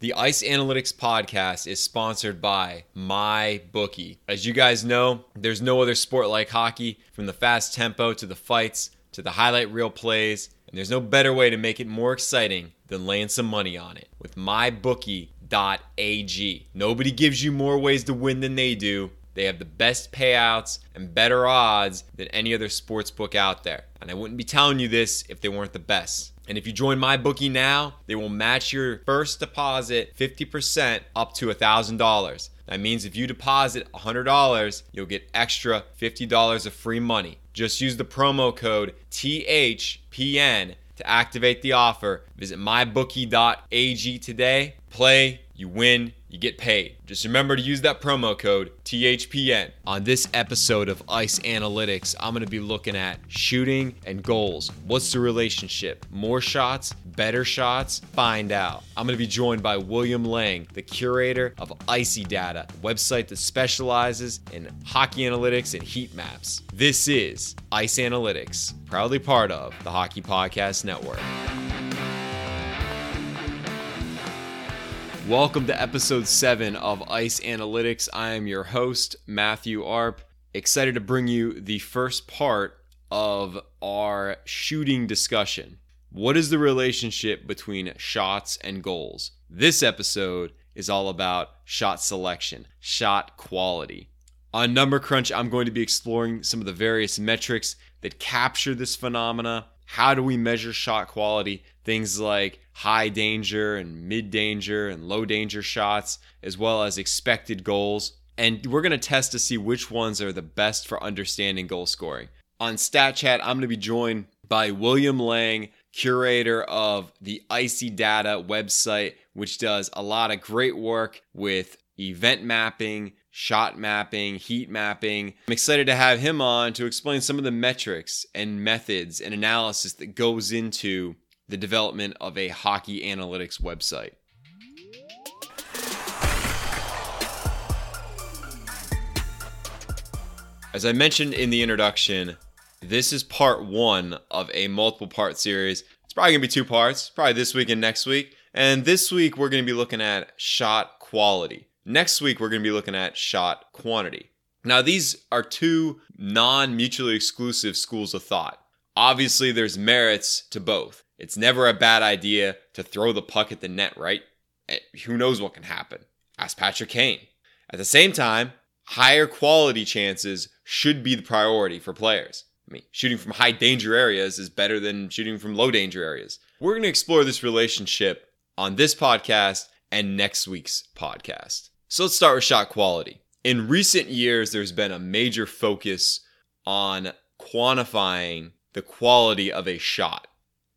The Ice Analytics podcast is sponsored by MyBookie. As you guys know, there's no other sport like hockey, from the fast tempo to the fights to the highlight reel plays, and there's no better way to make it more exciting than laying some money on it with MyBookie.ag. Nobody gives you more ways to win than they do. They have the best payouts and better odds than any other sports book out there. And I wouldn't be telling you this if they weren't the best. And if you join MyBookie now, they will match your first deposit 50% up to $1,000. That means if you deposit $100, you'll get extra $50 of free money. Just use the promo code THPN to activate the offer. Visit mybookie.ag today. Play, you win, you get paid. Just remember to use that promo code THPN. On this episode of Ice Analytics, I'm going to be looking at shooting and goals. What's the relationship? More shots, better shots? Find out. I'm going to be joined by William Lang, the curator of Icy Data, a website that specializes in hockey analytics and heat maps. This is Ice Analytics, proudly part of the Hockey Podcast Network. Welcome to episode 7 of Ice Analytics. I am your host, Matthew Arp. Excited to bring you the first part of our shooting discussion. What is the relationship between shots and goals? This episode is all about shot selection, shot quality. On Number Crunch, I'm going to be exploring some of the various metrics that capture this phenomena. How do we measure shot quality? Things like high danger and mid danger and low danger shots, as well as expected goals. And we're going to test to see which ones are the best for understanding goal scoring. On StatChat, I'm going to be joined by William Lang, curator of the Icy Data website, which does a lot of great work with event mapping, shot mapping, heat mapping. I'm excited to have him on to explain some of the metrics and methods and analysis that goes into the development of a hockey analytics website. As I mentioned in the introduction, this is part one of a multiple part series. It's probably gonna be two parts, probably this week and next week. And this week, we're gonna be looking at shot quality. Next week, we're gonna be looking at shot quantity. Now, these are two non mutually exclusive schools of thought. Obviously, there's merits to both. It's never a bad idea to throw the puck at the net, right? Eh, who knows what can happen? Ask Patrick Kane. At the same time, higher quality chances should be the priority for players. I mean, shooting from high danger areas is better than shooting from low danger areas. We're going to explore this relationship on this podcast and next week's podcast. So let's start with shot quality. In recent years, there's been a major focus on quantifying the quality of a shot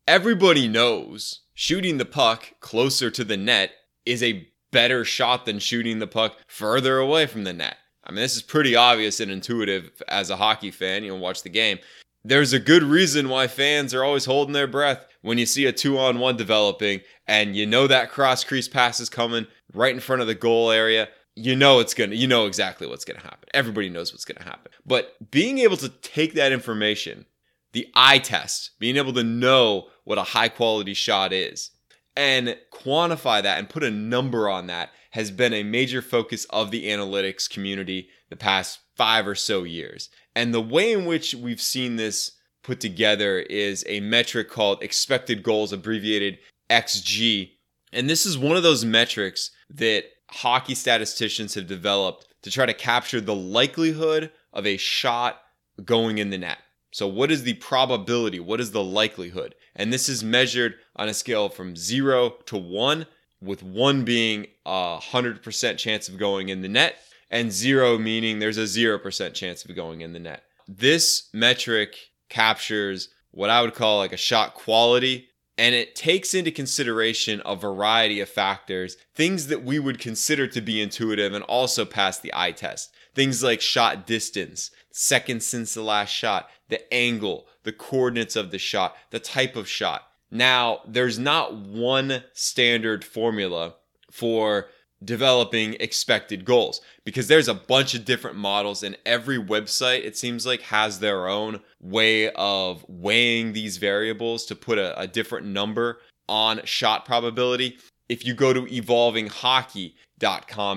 everybody knows shooting the puck closer to the net is a better shot than shooting the puck further away from the net. I mean, this is pretty obvious and intuitive as a hockey fan, you know, watch the game. There's a good reason why fans are always holding their breath when you see a two on one developing and you know that cross crease pass is coming right in front of the goal area. You know it's gonna, you know exactly what's gonna happen. Everybody knows what's gonna happen. But being able to take that information the eye test, being able to know what a high quality shot is and quantify that and put a number on that has been a major focus of the analytics community the past five or so years. And the way in which we've seen this put together is a metric called expected goals, abbreviated XG. And this is one of those metrics that hockey statisticians have developed to try to capture the likelihood of a shot going in the net. So, what is the probability? What is the likelihood? And this is measured on a scale from zero to one, with one being a 100% chance of going in the net, and zero meaning there's a 0% chance of going in the net. This metric captures what I would call like a shot quality, and it takes into consideration a variety of factors, things that we would consider to be intuitive and also pass the eye test. Things like shot distance, seconds since the last shot, the angle, the coordinates of the shot, the type of shot. Now, there's not one standard formula for developing expected goals because there's a bunch of different models and every website it seems like has their own way of weighing these variables to put a, a different number on shot probability if you go to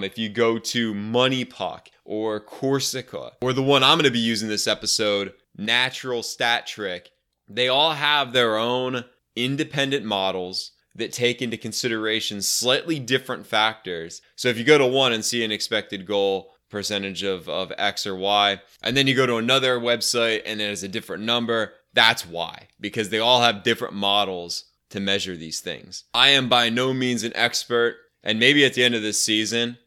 if you go to Money Puck or Corsica, or the one I'm going to be using this episode, Natural Stat Trick, they all have their own independent models that take into consideration slightly different factors. So if you go to one and see an expected goal percentage of, of X or Y, and then you go to another website and it has a different number, that's why, because they all have different models to measure these things. I am by no means an expert, and maybe at the end of this season,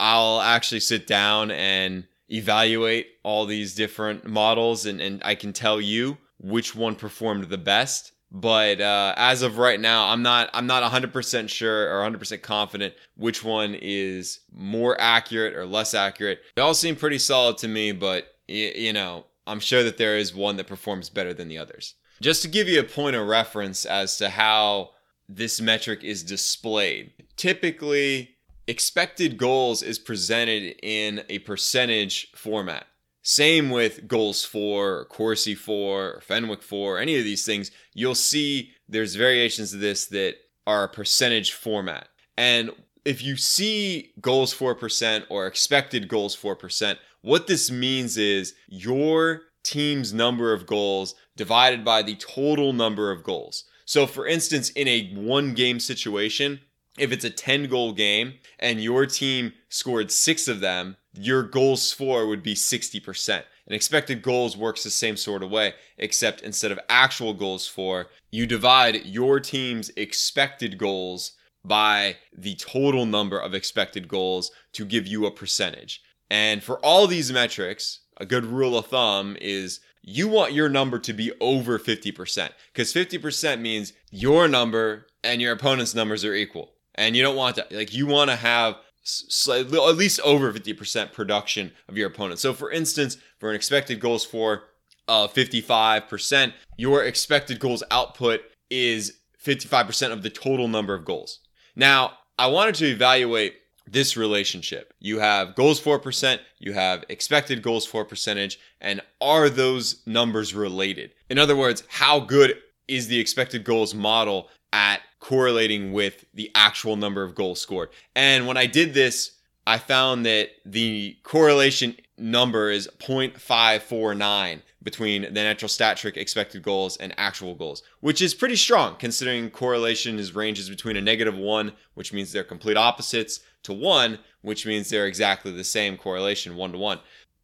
I'll actually sit down and evaluate all these different models and, and I can tell you which one performed the best. But uh, as of right now, I'm not I'm not 100% sure or 100% confident which one is more accurate or less accurate. They all seem pretty solid to me, but y- you know, I'm sure that there is one that performs better than the others. Just to give you a point of reference as to how this metric is displayed, typically expected goals is presented in a percentage format. Same with goals for, Corsi for, Fenwick for, any of these things. You'll see there's variations of this that are a percentage format. And if you see goals 4% or expected goals 4%, what this means is your team's number of goals divided by the total number of goals. So, for instance, in a one game situation, if it's a 10 goal game and your team scored six of them, your goals for would be 60%. And expected goals works the same sort of way, except instead of actual goals for, you divide your team's expected goals by the total number of expected goals to give you a percentage. And for all these metrics, a good rule of thumb is you want your number to be over 50% because 50% means your number and your opponent's numbers are equal. And you don't want that. Like, you want to have slightly, at least over 50% production of your opponent. So, for instance, for an expected goals for uh, 55%, your expected goals output is 55% of the total number of goals. Now, I wanted to evaluate this relationship. You have goals for percent, you have expected goals for percentage, and are those numbers related? In other words, how good is the expected goals model at correlating with the actual number of goals scored? And when I did this, I found that the correlation number is 0.549 between the natural stat trick expected goals and actual goals, which is pretty strong considering correlation is ranges between a negative one, which means they're complete opposites, to one, which means they're exactly the same correlation, one to one.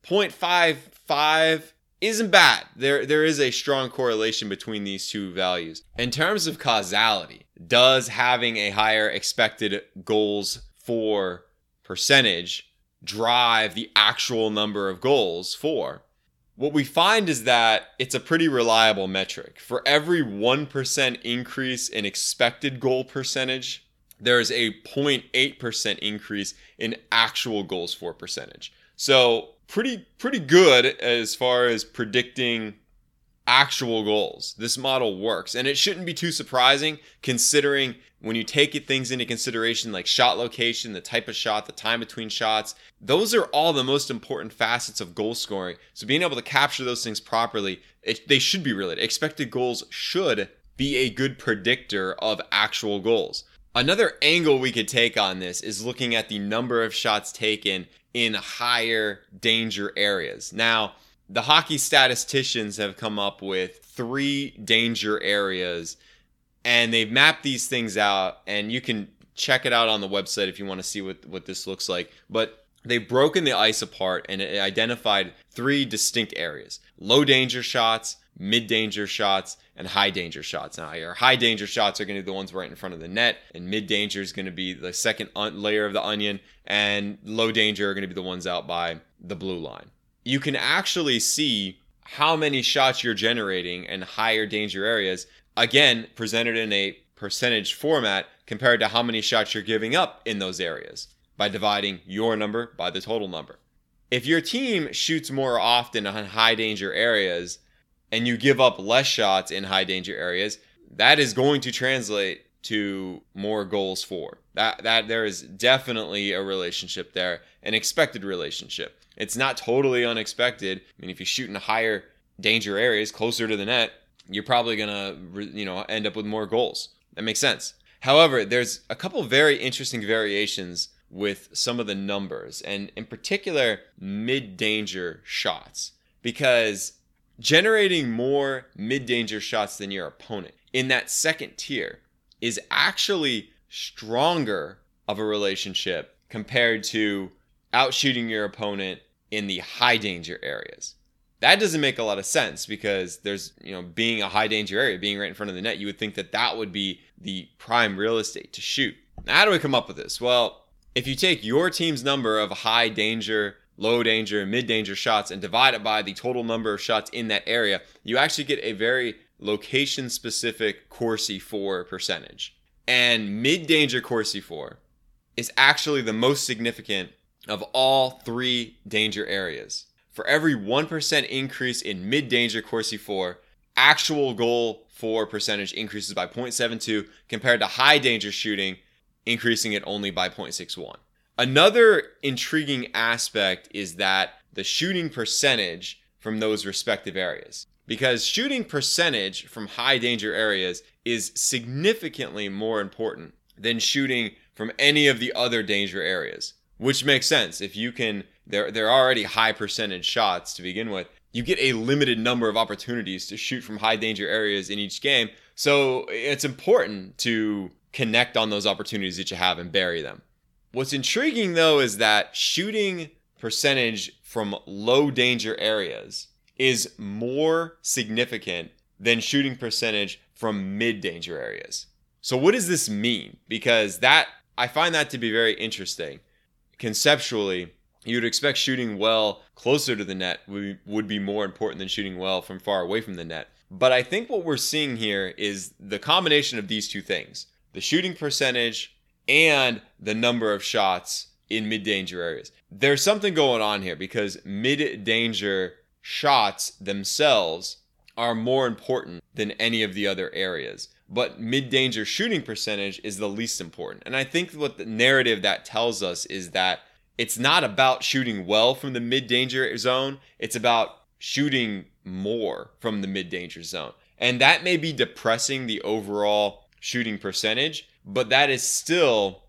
0.55 isn't bad. There, there is a strong correlation between these two values. In terms of causality, does having a higher expected goals for percentage drive the actual number of goals for? What we find is that it's a pretty reliable metric. For every 1% increase in expected goal percentage, there's a 0.8% increase in actual goals for percentage. So, pretty pretty good as far as predicting actual goals. This model works, and it shouldn't be too surprising considering when you take things into consideration like shot location, the type of shot, the time between shots. Those are all the most important facets of goal scoring. So being able to capture those things properly, it, they should be related. Expected goals should be a good predictor of actual goals. Another angle we could take on this is looking at the number of shots taken in higher danger areas. Now, the hockey statisticians have come up with three danger areas and they've mapped these things out and you can check it out on the website if you want to see what, what this looks like. But they've broken the ice apart and identified three distinct areas low danger shots mid danger shots and high danger shots. Now your high danger shots are going to be the ones right in front of the net and mid danger is going to be the second un- layer of the onion and low danger are going to be the ones out by the blue line you can actually see how many shots you're generating in higher danger areas, again, presented in a percentage format compared to how many shots you're giving up in those areas by dividing your number by the total number. If your team shoots more often on high danger areas and you give up less shots in high danger areas, that is going to translate to more goals for. That that there is definitely a relationship there, an expected relationship. It's not totally unexpected. I mean, if you shoot in higher danger areas closer to the net, you're probably gonna you know end up with more goals. That makes sense. However, there's a couple very interesting variations with some of the numbers, and in particular, mid danger shots, because generating more mid danger shots than your opponent in that second tier is actually stronger of a relationship compared to outshooting your opponent in the high danger areas. That doesn't make a lot of sense because there's, you know, being a high danger area, being right in front of the net, you would think that that would be the prime real estate to shoot. Now, how do we come up with this? Well, if you take your team's number of high danger, low danger, mid danger shots and divide it by the total number of shots in that area, you actually get a very location specific Corsi for percentage. And mid danger Corsi for is actually the most significant of all three danger areas. For every 1% increase in mid danger Corsi for, actual goal for percentage increases by 0.72 compared to high danger shooting, increasing it only by 0.61. Another intriguing aspect is that the shooting percentage from those respective areas. Because shooting percentage from high danger areas is significantly more important than shooting from any of the other danger areas, which makes sense. If you can, they're, they're already high percentage shots to begin with. You get a limited number of opportunities to shoot from high danger areas in each game. So it's important to connect on those opportunities that you have and bury them. What's intriguing though is that shooting percentage from low danger areas is more significant than shooting percentage from mid danger areas. So what does this mean? Because that I find that to be very interesting. Conceptually, you'd expect shooting well closer to the net would be more important than shooting well from far away from the net. But I think what we're seeing here is the combination of these two things the shooting percentage and the number of shots in mid danger areas. There's something going on here because mid danger shots themselves are more important than any of the other areas. But mid danger shooting percentage is the least important. And I think what the narrative that tells us is that it's not about shooting well from the mid danger zone, it's about shooting more from the mid danger zone. And that may be depressing the overall shooting percentage, but that is still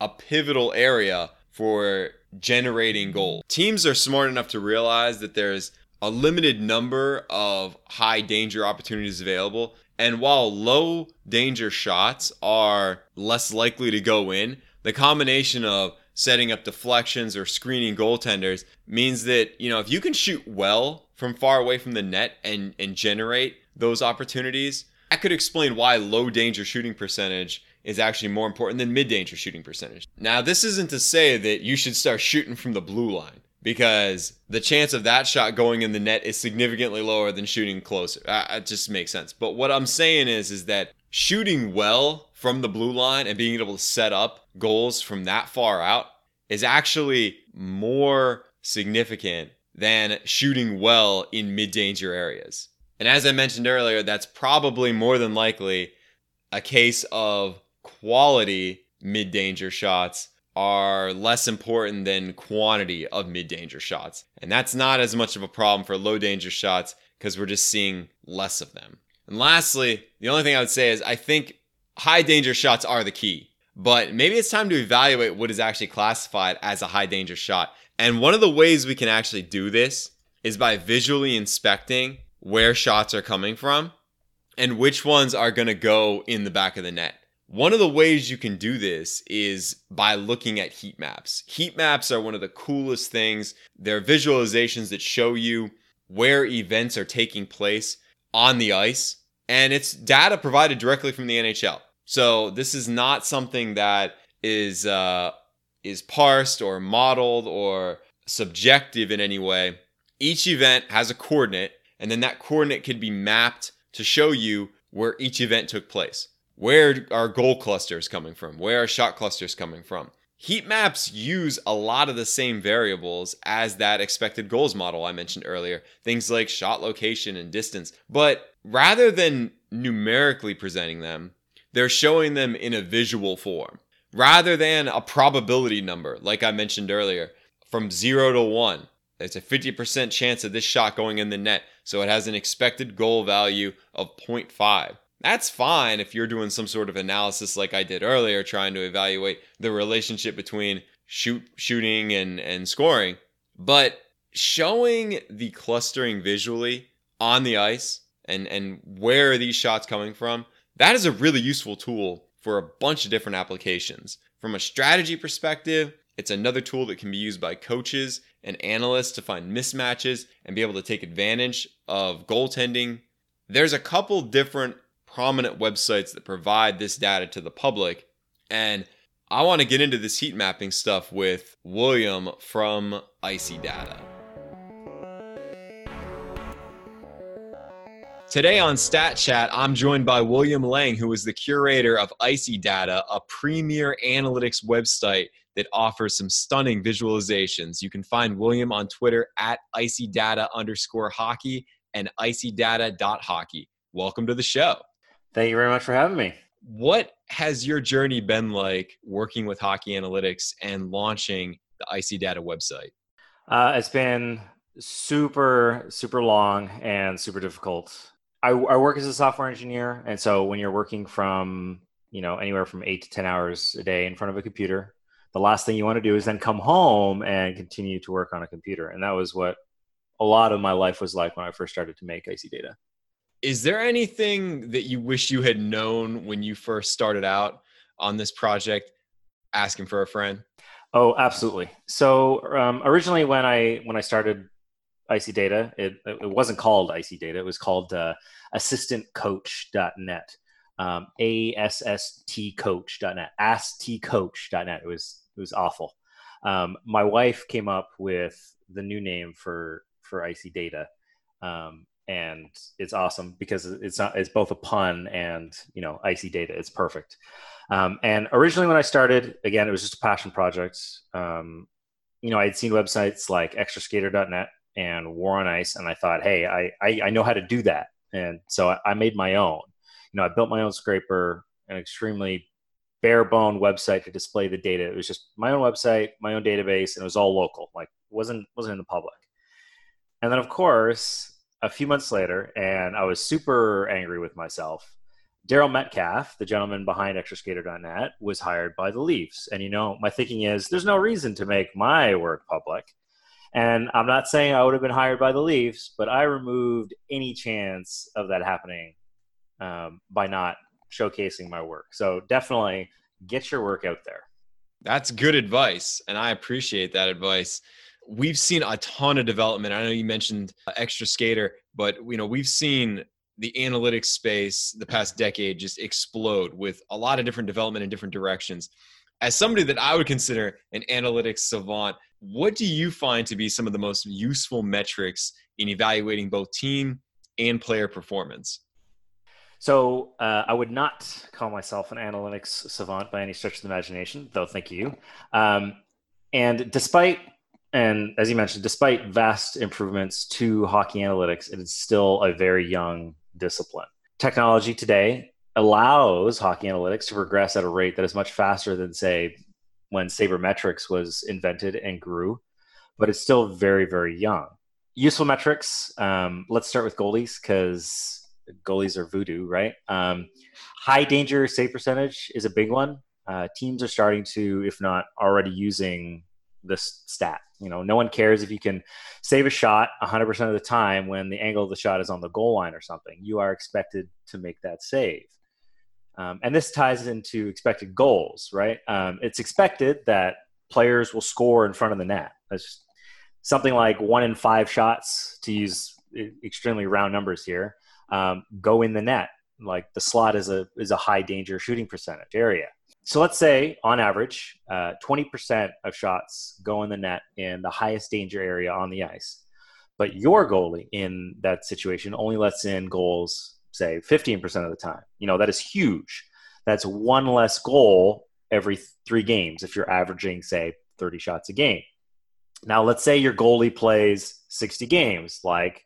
a pivotal area for generating goals. Teams are smart enough to realize that there's a limited number of high danger opportunities available. And while low danger shots are less likely to go in, the combination of setting up deflections or screening goaltenders means that, you know, if you can shoot well from far away from the net and, and generate those opportunities, that could explain why low danger shooting percentage is actually more important than mid danger shooting percentage. Now, this isn't to say that you should start shooting from the blue line because the chance of that shot going in the net is significantly lower than shooting closer. That just makes sense. But what I'm saying is is that shooting well from the blue line and being able to set up goals from that far out is actually more significant than shooting well in mid-danger areas. And as I mentioned earlier, that's probably more than likely a case of quality mid-danger shots are less important than quantity of mid danger shots. And that's not as much of a problem for low danger shots because we're just seeing less of them. And lastly, the only thing I would say is I think high danger shots are the key. But maybe it's time to evaluate what is actually classified as a high danger shot. And one of the ways we can actually do this is by visually inspecting where shots are coming from and which ones are going to go in the back of the net. One of the ways you can do this is by looking at heat maps. Heat maps are one of the coolest things. They're visualizations that show you where events are taking place on the ice, and it's data provided directly from the NHL. So this is not something that is uh, is parsed or modeled or subjective in any way. Each event has a coordinate, and then that coordinate can be mapped to show you where each event took place. Where are goal clusters coming from? Where are shot clusters coming from? Heat maps use a lot of the same variables as that expected goals model I mentioned earlier, things like shot location and distance. But rather than numerically presenting them, they're showing them in a visual form rather than a probability number, like I mentioned earlier, from zero to one. It's a 50% chance of this shot going in the net, so it has an expected goal value of 0.5. That's fine if you're doing some sort of analysis like I did earlier, trying to evaluate the relationship between shoot shooting and, and scoring. But showing the clustering visually on the ice and, and where are these shots coming from, that is a really useful tool for a bunch of different applications. From a strategy perspective, it's another tool that can be used by coaches and analysts to find mismatches and be able to take advantage of goaltending. There's a couple different prominent websites that provide this data to the public. And I want to get into this heat mapping stuff with William from Icy Data. Today on Stat Chat, I'm joined by William Lang, who is the curator of Icy Data, a premier analytics website that offers some stunning visualizations. You can find William on Twitter at icydata underscore hockey and icydata.hockey. Welcome to the show. Thank you very much for having me. What has your journey been like working with hockey analytics and launching the Icy Data website? Uh, it's been super, super long and super difficult. I, I work as a software engineer, and so when you're working from you know anywhere from eight to ten hours a day in front of a computer, the last thing you want to do is then come home and continue to work on a computer, and that was what a lot of my life was like when I first started to make Icy Data. Is there anything that you wish you had known when you first started out on this project? Asking for a friend. Oh, absolutely. So um, originally, when I when I started Icy Data. It, it wasn't called Icy Data. It was called uh, assistantcoach.net. Um, A-S-S-T-coach.net. ASTcoach.net. It was, it was awful. Um, my wife came up with the new name for, for Icy Data. Um, and it's awesome because it's not, it's both a pun and, you know, Icy Data. It's perfect. Um, and originally when I started, again, it was just a passion project. Um, you know, I had seen websites like extraskater.net and War on Ice, and I thought, hey, I, I, I know how to do that, and so I, I, made my own. You know, I built my own scraper, an extremely bare bone website to display the data. It was just my own website, my own database, and it was all local. Like wasn't wasn't in the public. And then of course, a few months later, and I was super angry with myself. Darryl Metcalf, the gentleman behind extraskater.net, was hired by the Leafs. And you know, my thinking is there's no reason to make my work public and I'm not saying I would have been hired by the Leafs, but I removed any chance of that happening um, by not showcasing my work. So definitely get your work out there. That's good advice, and I appreciate that advice. We've seen a ton of development. I know you mentioned extra skater, but you know we've seen the analytics space the past decade just explode with a lot of different development in different directions. As somebody that I would consider an analytics savant, what do you find to be some of the most useful metrics in evaluating both team and player performance? So uh, I would not call myself an analytics savant by any stretch of the imagination, though. Thank you. Um, and despite, and as you mentioned, despite vast improvements to hockey analytics, it is still a very young discipline. Technology today allows hockey analytics to progress at a rate that is much faster than, say, when sabermetrics was invented and grew, but it's still very, very young. Useful metrics. Um, let's start with goalies because goalies are voodoo, right? Um, high danger save percentage is a big one. Uh, teams are starting to, if not already using this stat. You know, no one cares if you can save a shot 100% of the time when the angle of the shot is on the goal line or something. You are expected to make that save. Um, and this ties into expected goals, right? Um, it's expected that players will score in front of the net. That's something like one in five shots, to use extremely round numbers here, um, go in the net. Like the slot is a is a high danger shooting percentage area. So let's say, on average, uh, 20% of shots go in the net in the highest danger area on the ice. But your goalie in that situation only lets in goals say 15% of the time. You know, that is huge. That's one less goal every three games if you're averaging, say, 30 shots a game. Now, let's say your goalie plays 60 games, like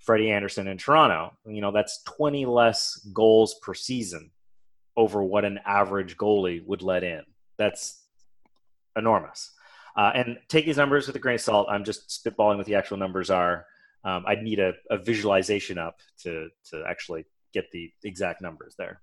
Freddie Andersen in Toronto. You know, that's 20 less goals per season over what an average goalie would let in. That's enormous. Uh, and take these numbers with a grain of salt. I'm just spitballing what the actual numbers are um, I'd need a, a, visualization up to to actually get the exact numbers there.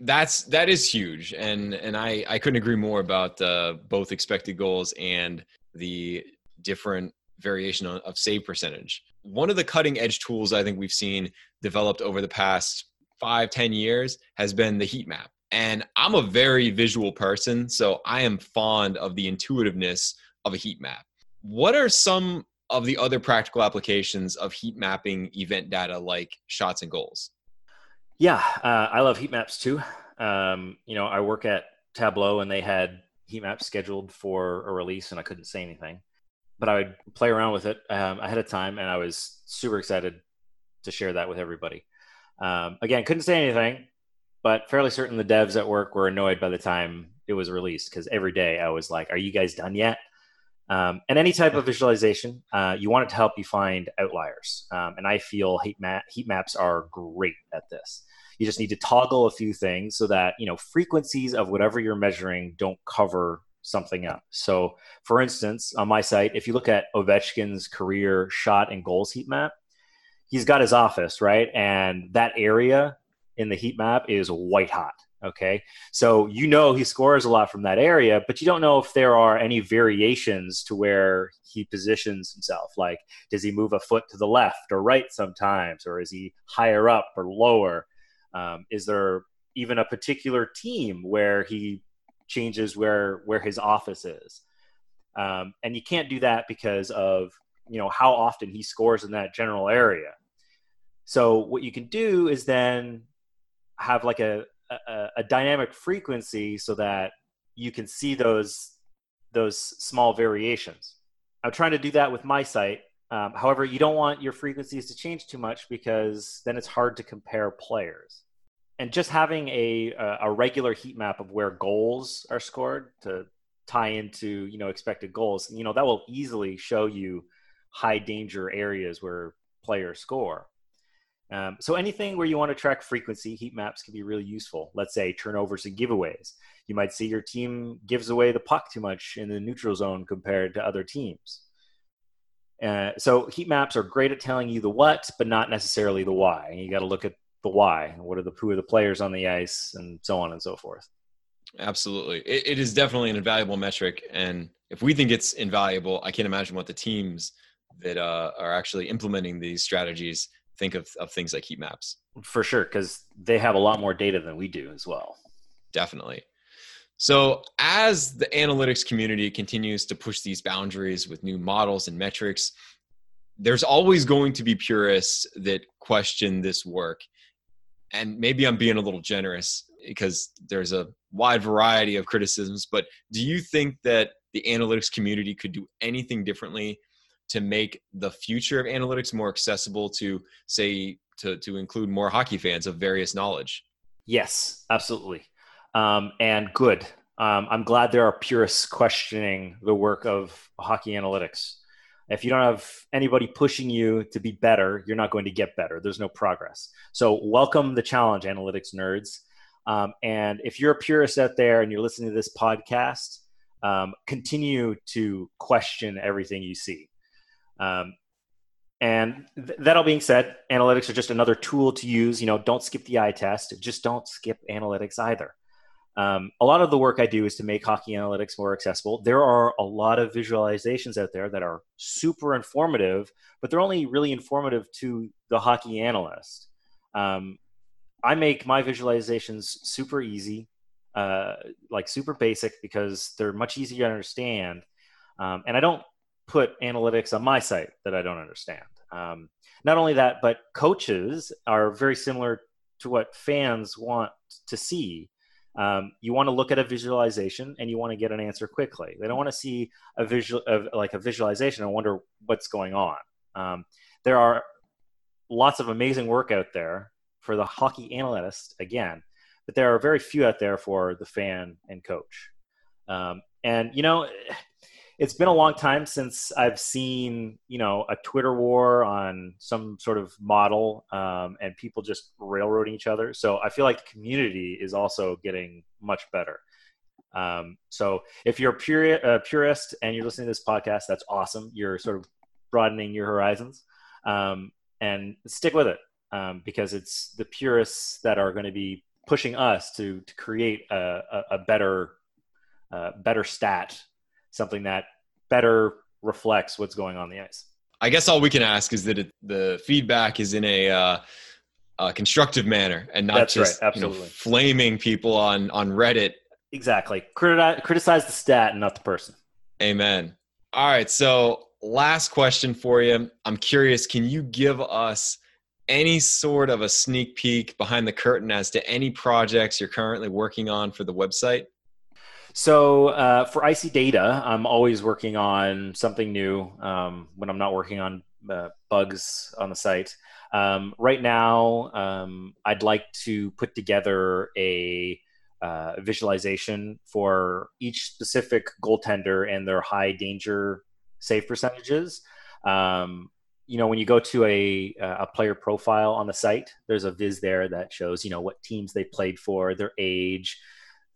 That's that is huge, and and I I couldn't agree more about uh, both expected goals and the different variation of save percentage. One of the cutting edge tools I think we've seen developed over the past five ten years has been the heat map. And I'm a very visual person, so I am fond of the intuitiveness of a heat map. What are some of the other practical applications of heat mapping event data like shots and goals? Yeah, uh, I love heat maps too. Um, you know, I work at Tableau and they had heat maps scheduled for a release and I couldn't say anything, but I would play around with it um, ahead of time and I was super excited to share that with everybody. Um, again, couldn't say anything, but fairly certain the devs at work were annoyed by the time it was released because every day I was like, "Are you guys done yet?" Um, and any type of visualization, uh, you want it to help you find outliers. Um, and I feel heat, map, heat maps are great at this. You just need to toggle a few things so that you know frequencies of whatever you're measuring don't cover something up. So, for instance, on my site, if you look at Ovechkin's career shot and goals heat map, he's got his office right, and that area in the heat map is white hot. Okay. So you know he scores a lot from that area, but you don't know if there are any variations to where he positions himself. Like, does he move a foot to the left or right sometimes? Or is he higher up or lower? Um, is there even a particular team where he changes where where his office is? Um, and you can't do that because of you know how often he scores in that general area. So what you can do is then have like a, a, a dynamic frequency so that you can see those those small variations. I'm trying to do that with my site. Um, however, you don't want your frequencies to change too much because then it's hard to compare players. And just having a, a regular heat map of where goals are scored to tie into you know expected goals, you know that will easily show you high danger areas where players score. Um, so anything where you want to track frequency, heat maps can be really useful. Let's say turnovers and giveaways. You might see your team gives away the puck too much in the neutral zone compared to other teams. Uh, so heat maps are great at telling you the what, but not necessarily the why. You got to look at the why. What are the who are the players on the ice, and so on and so forth. Absolutely, it, it is definitely an invaluable metric, and if we think it's invaluable, I can't imagine what the teams that uh, are actually implementing these strategies think of, of things like heat maps. For sure, because they have a lot more data than we do as well. Definitely. So, as the analytics community continues to push these boundaries with new models and metrics, there's always going to be purists that question this work. And maybe I'm being a little generous because there's a wide variety of criticisms, but do you think that the analytics community could do anything differently to make the future of analytics more accessible to say to, to include more hockey fans of various knowledge? Yes absolutely. Um, and good. Um, i'm glad there are purists questioning the work of hockey analytics. If you don't have anybody pushing you to be better you're not going to get better. There's no progress. So welcome the challenge analytics nerds. Um, and if you're a purist out there and you're listening to this podcast um, continue to question everything you see um, and th- that all being said, analytics are just another tool to use. You know, don't skip the eye test. Just don't skip analytics either. Um, a lot of the work I do is to make hockey analytics more accessible. There are a lot of visualizations out there that are super informative, but they're only really informative to the hockey analyst. Um, I make my visualizations super easy, uh, like super basic, because they're much easier to understand. Um, and I don't put analytics on my site that I don't understand. Um, not only that, but coaches are very similar to what fans want to see. Um, you want to look at a visualization and you want to get an answer quickly. They don't want to see a visual, like a visualization and wonder what's going on. Um, there are lots of amazing work out there for the hockey analyst, again, but there are very few out there for the fan and coach. Um, and you know, it's been a long time since I've seen, you know, a Twitter war on some sort of model um, and people just railroading each other. So I feel like the community is also getting much better. Um, so if you're a, a purist and you're listening to this podcast, that's awesome. You're sort of broadening your horizons um, and stick with it. um, because it's the purists that are going to be pushing us to to create a, a, a better uh, better stat, something that better reflects what's going on the ice. I guess all we can ask is that it, the feedback is in a, uh, a constructive manner and not That's just right. You know, flaming people on on Reddit. Exactly. Criti- criticize the stat and not the person. Amen. All right. So, last question for you. I'm curious. Can you give us any sort of a sneak peek behind the curtain as to any projects you're currently working on for the website? So uh, for Icy Data, I'm always working on something new um, when I'm not working on uh, bugs on the site. Um, right now, um, I'd like to put together a uh, visualization for each specific goaltender and their high danger save percentages. Um, you know, when you go to a a player profile on the site, there's a viz there that shows you know what teams they played for, their age,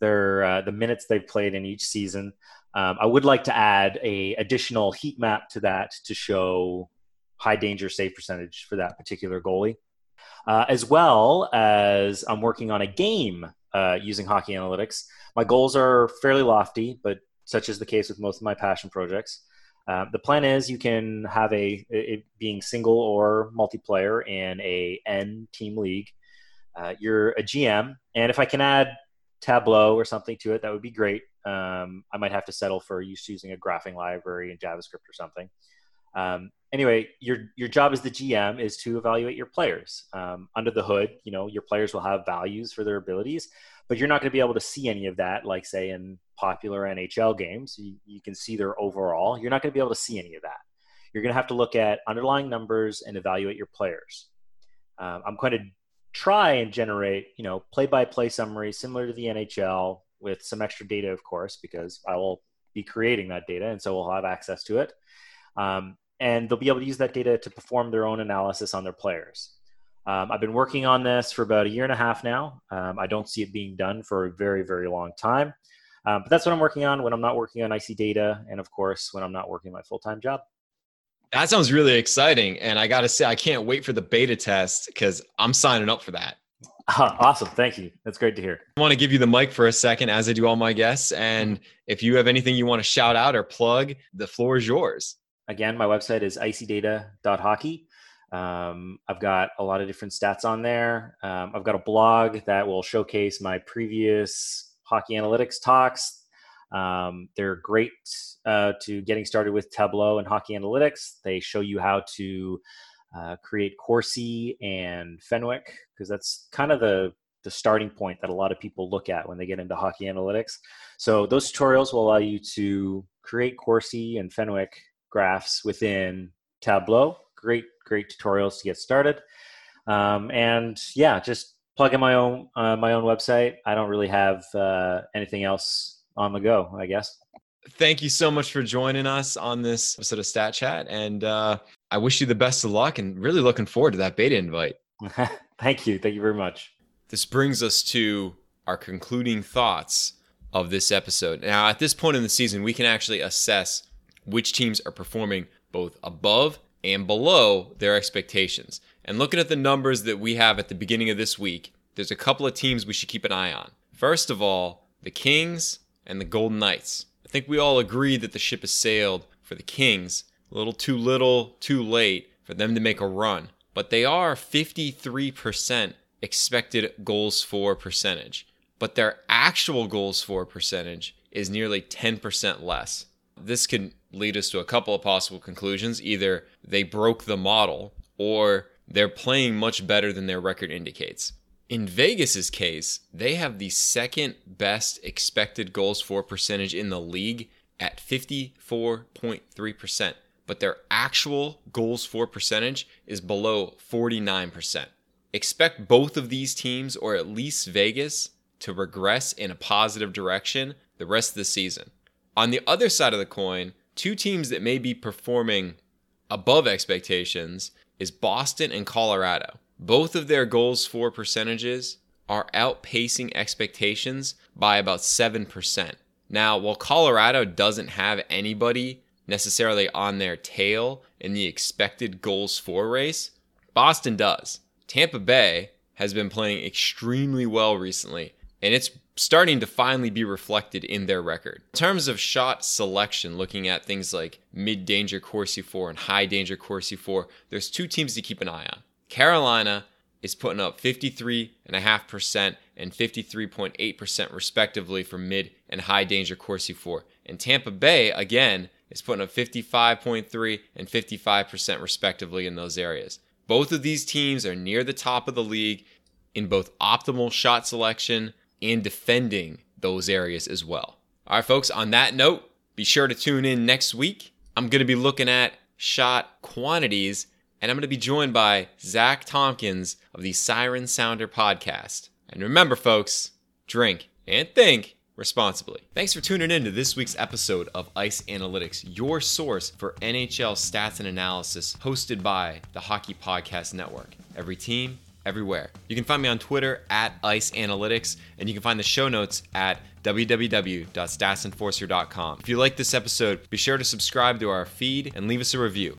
their uh, the minutes they've played in each season. Um, I would like to add a additional heat map to that to show high danger save percentage for that particular goalie, uh, as well as I'm working on a game uh, using Hockey Analytics. My goals are fairly lofty, but such is the case with most of my passion projects. Uh, the plan is you can have a it being single or multiplayer in a N team league. Uh, you're a GM, and if I can add Tableau or something to it, that would be great. Um, I might have to settle for use using a graphing library in JavaScript or something. Um, anyway, your your job as the GM is to evaluate your players. Um, under the hood, you know your players will have values for their abilities, but you're not going to be able to see any of that, like say in popular NHL games. You, you can see their overall. You're not going to be able to see any of that. You're going to have to look at underlying numbers and evaluate your players. Um, I'm going to try and generate, you know, play-by-play summary similar to the NHL with some extra data, of course, because I will be creating that data, and so we'll have access to it. Um, and they'll be able to use that data to perform their own analysis on their players. Um, I've been working on this for about a year and a half now. Um, I don't see it being done for a very, very long time. Um, but that's what I'm working on when I'm not working on Icy data, and of course, when I'm not working my full time job. That sounds really exciting. And I got to say, I can't wait for the beta test because I'm signing up for that. awesome. Thank you. That's great to hear. I want to give you the mic for a second, as I do all my guests. And if you have anything you want to shout out or plug, the floor is yours. Again, my website is icydata.hockey. Um, I've got a lot of different stats on there. Um, I've got a blog that will showcase my previous hockey analytics talks. Um, they're great uh, to getting started with Tableau and Hockey Analytics. They show you how to uh, create Corsi and Fenwick because that's kind of the the starting point that a lot of people look at when they get into hockey analytics. So those tutorials will allow you to create Corsi and Fenwick graphs within Tableau. Great, great tutorials to get started. Um, and yeah, just plug in my own uh, my own website. I don't really have uh, anything else on the go, I guess. Thank you so much for joining us on this episode of Stat Chat, and uh, I wish you the best of luck. And really looking forward to that beta invite. Thank you. Thank you very much. This brings us to our concluding thoughts of this episode. Now, at this point in the season, we can actually assess which teams are performing both above and below their expectations. And looking at the numbers that we have at the beginning of this week, there's a couple of teams we should keep an eye on. First of all, the Kings and the Golden Knights. I think we all agree that the ship has sailed for the Kings. A little too little, too late for them to make a run. But they are 53% expected goals for percentage. But their actual goals for percentage is nearly 10% less. This can lead us to a couple of possible conclusions. Either they broke the model or they're playing much better than their record indicates. In Vegas's case, they have the second best expected goals for percentage in the league at 54.3%, but their actual goals for percentage is below 49%. Expect both of these teams, or at least Vegas, to regress in a positive direction the rest of the season. On the other side of the coin, two teams that may be performing above expectations is Boston and Colorado. Both of their goals for percentages are outpacing expectations by about 7%. Now, while Colorado doesn't have anybody necessarily on their tail in the expected goals for race, Boston does. Tampa Bay has been playing extremely well recently, and it's starting to finally be reflected in their record. In terms of shot selection, looking at things like mid danger Corsi for and high danger Corsi for, there's two teams to keep an eye on. Carolina is putting up 53.5% and 53.8% respectively for mid and high danger Corsi for. And Tampa Bay, again, is putting up 55.3 and 55% respectively in those areas. Both of these teams are near the top of the league in both optimal shot selection and defending those areas as well. All right, folks, on that note, be sure to tune in next week. I'm going to be looking at shot quantities, and I'm going to be joined by Zach Tompkins of the Siren Sounder podcast. And remember, folks, drink and think responsibly. Thanks for tuning in to this week's episode of Ice Analytics, your source for NHL stats and analysis, hosted by the Hockey Podcast Network. Every team, everywhere. You can find me on Twitter at Ice Analytics, and you can find the show notes at www.statsenforcer.com. If you like this episode, be sure to subscribe to our feed and leave us a review.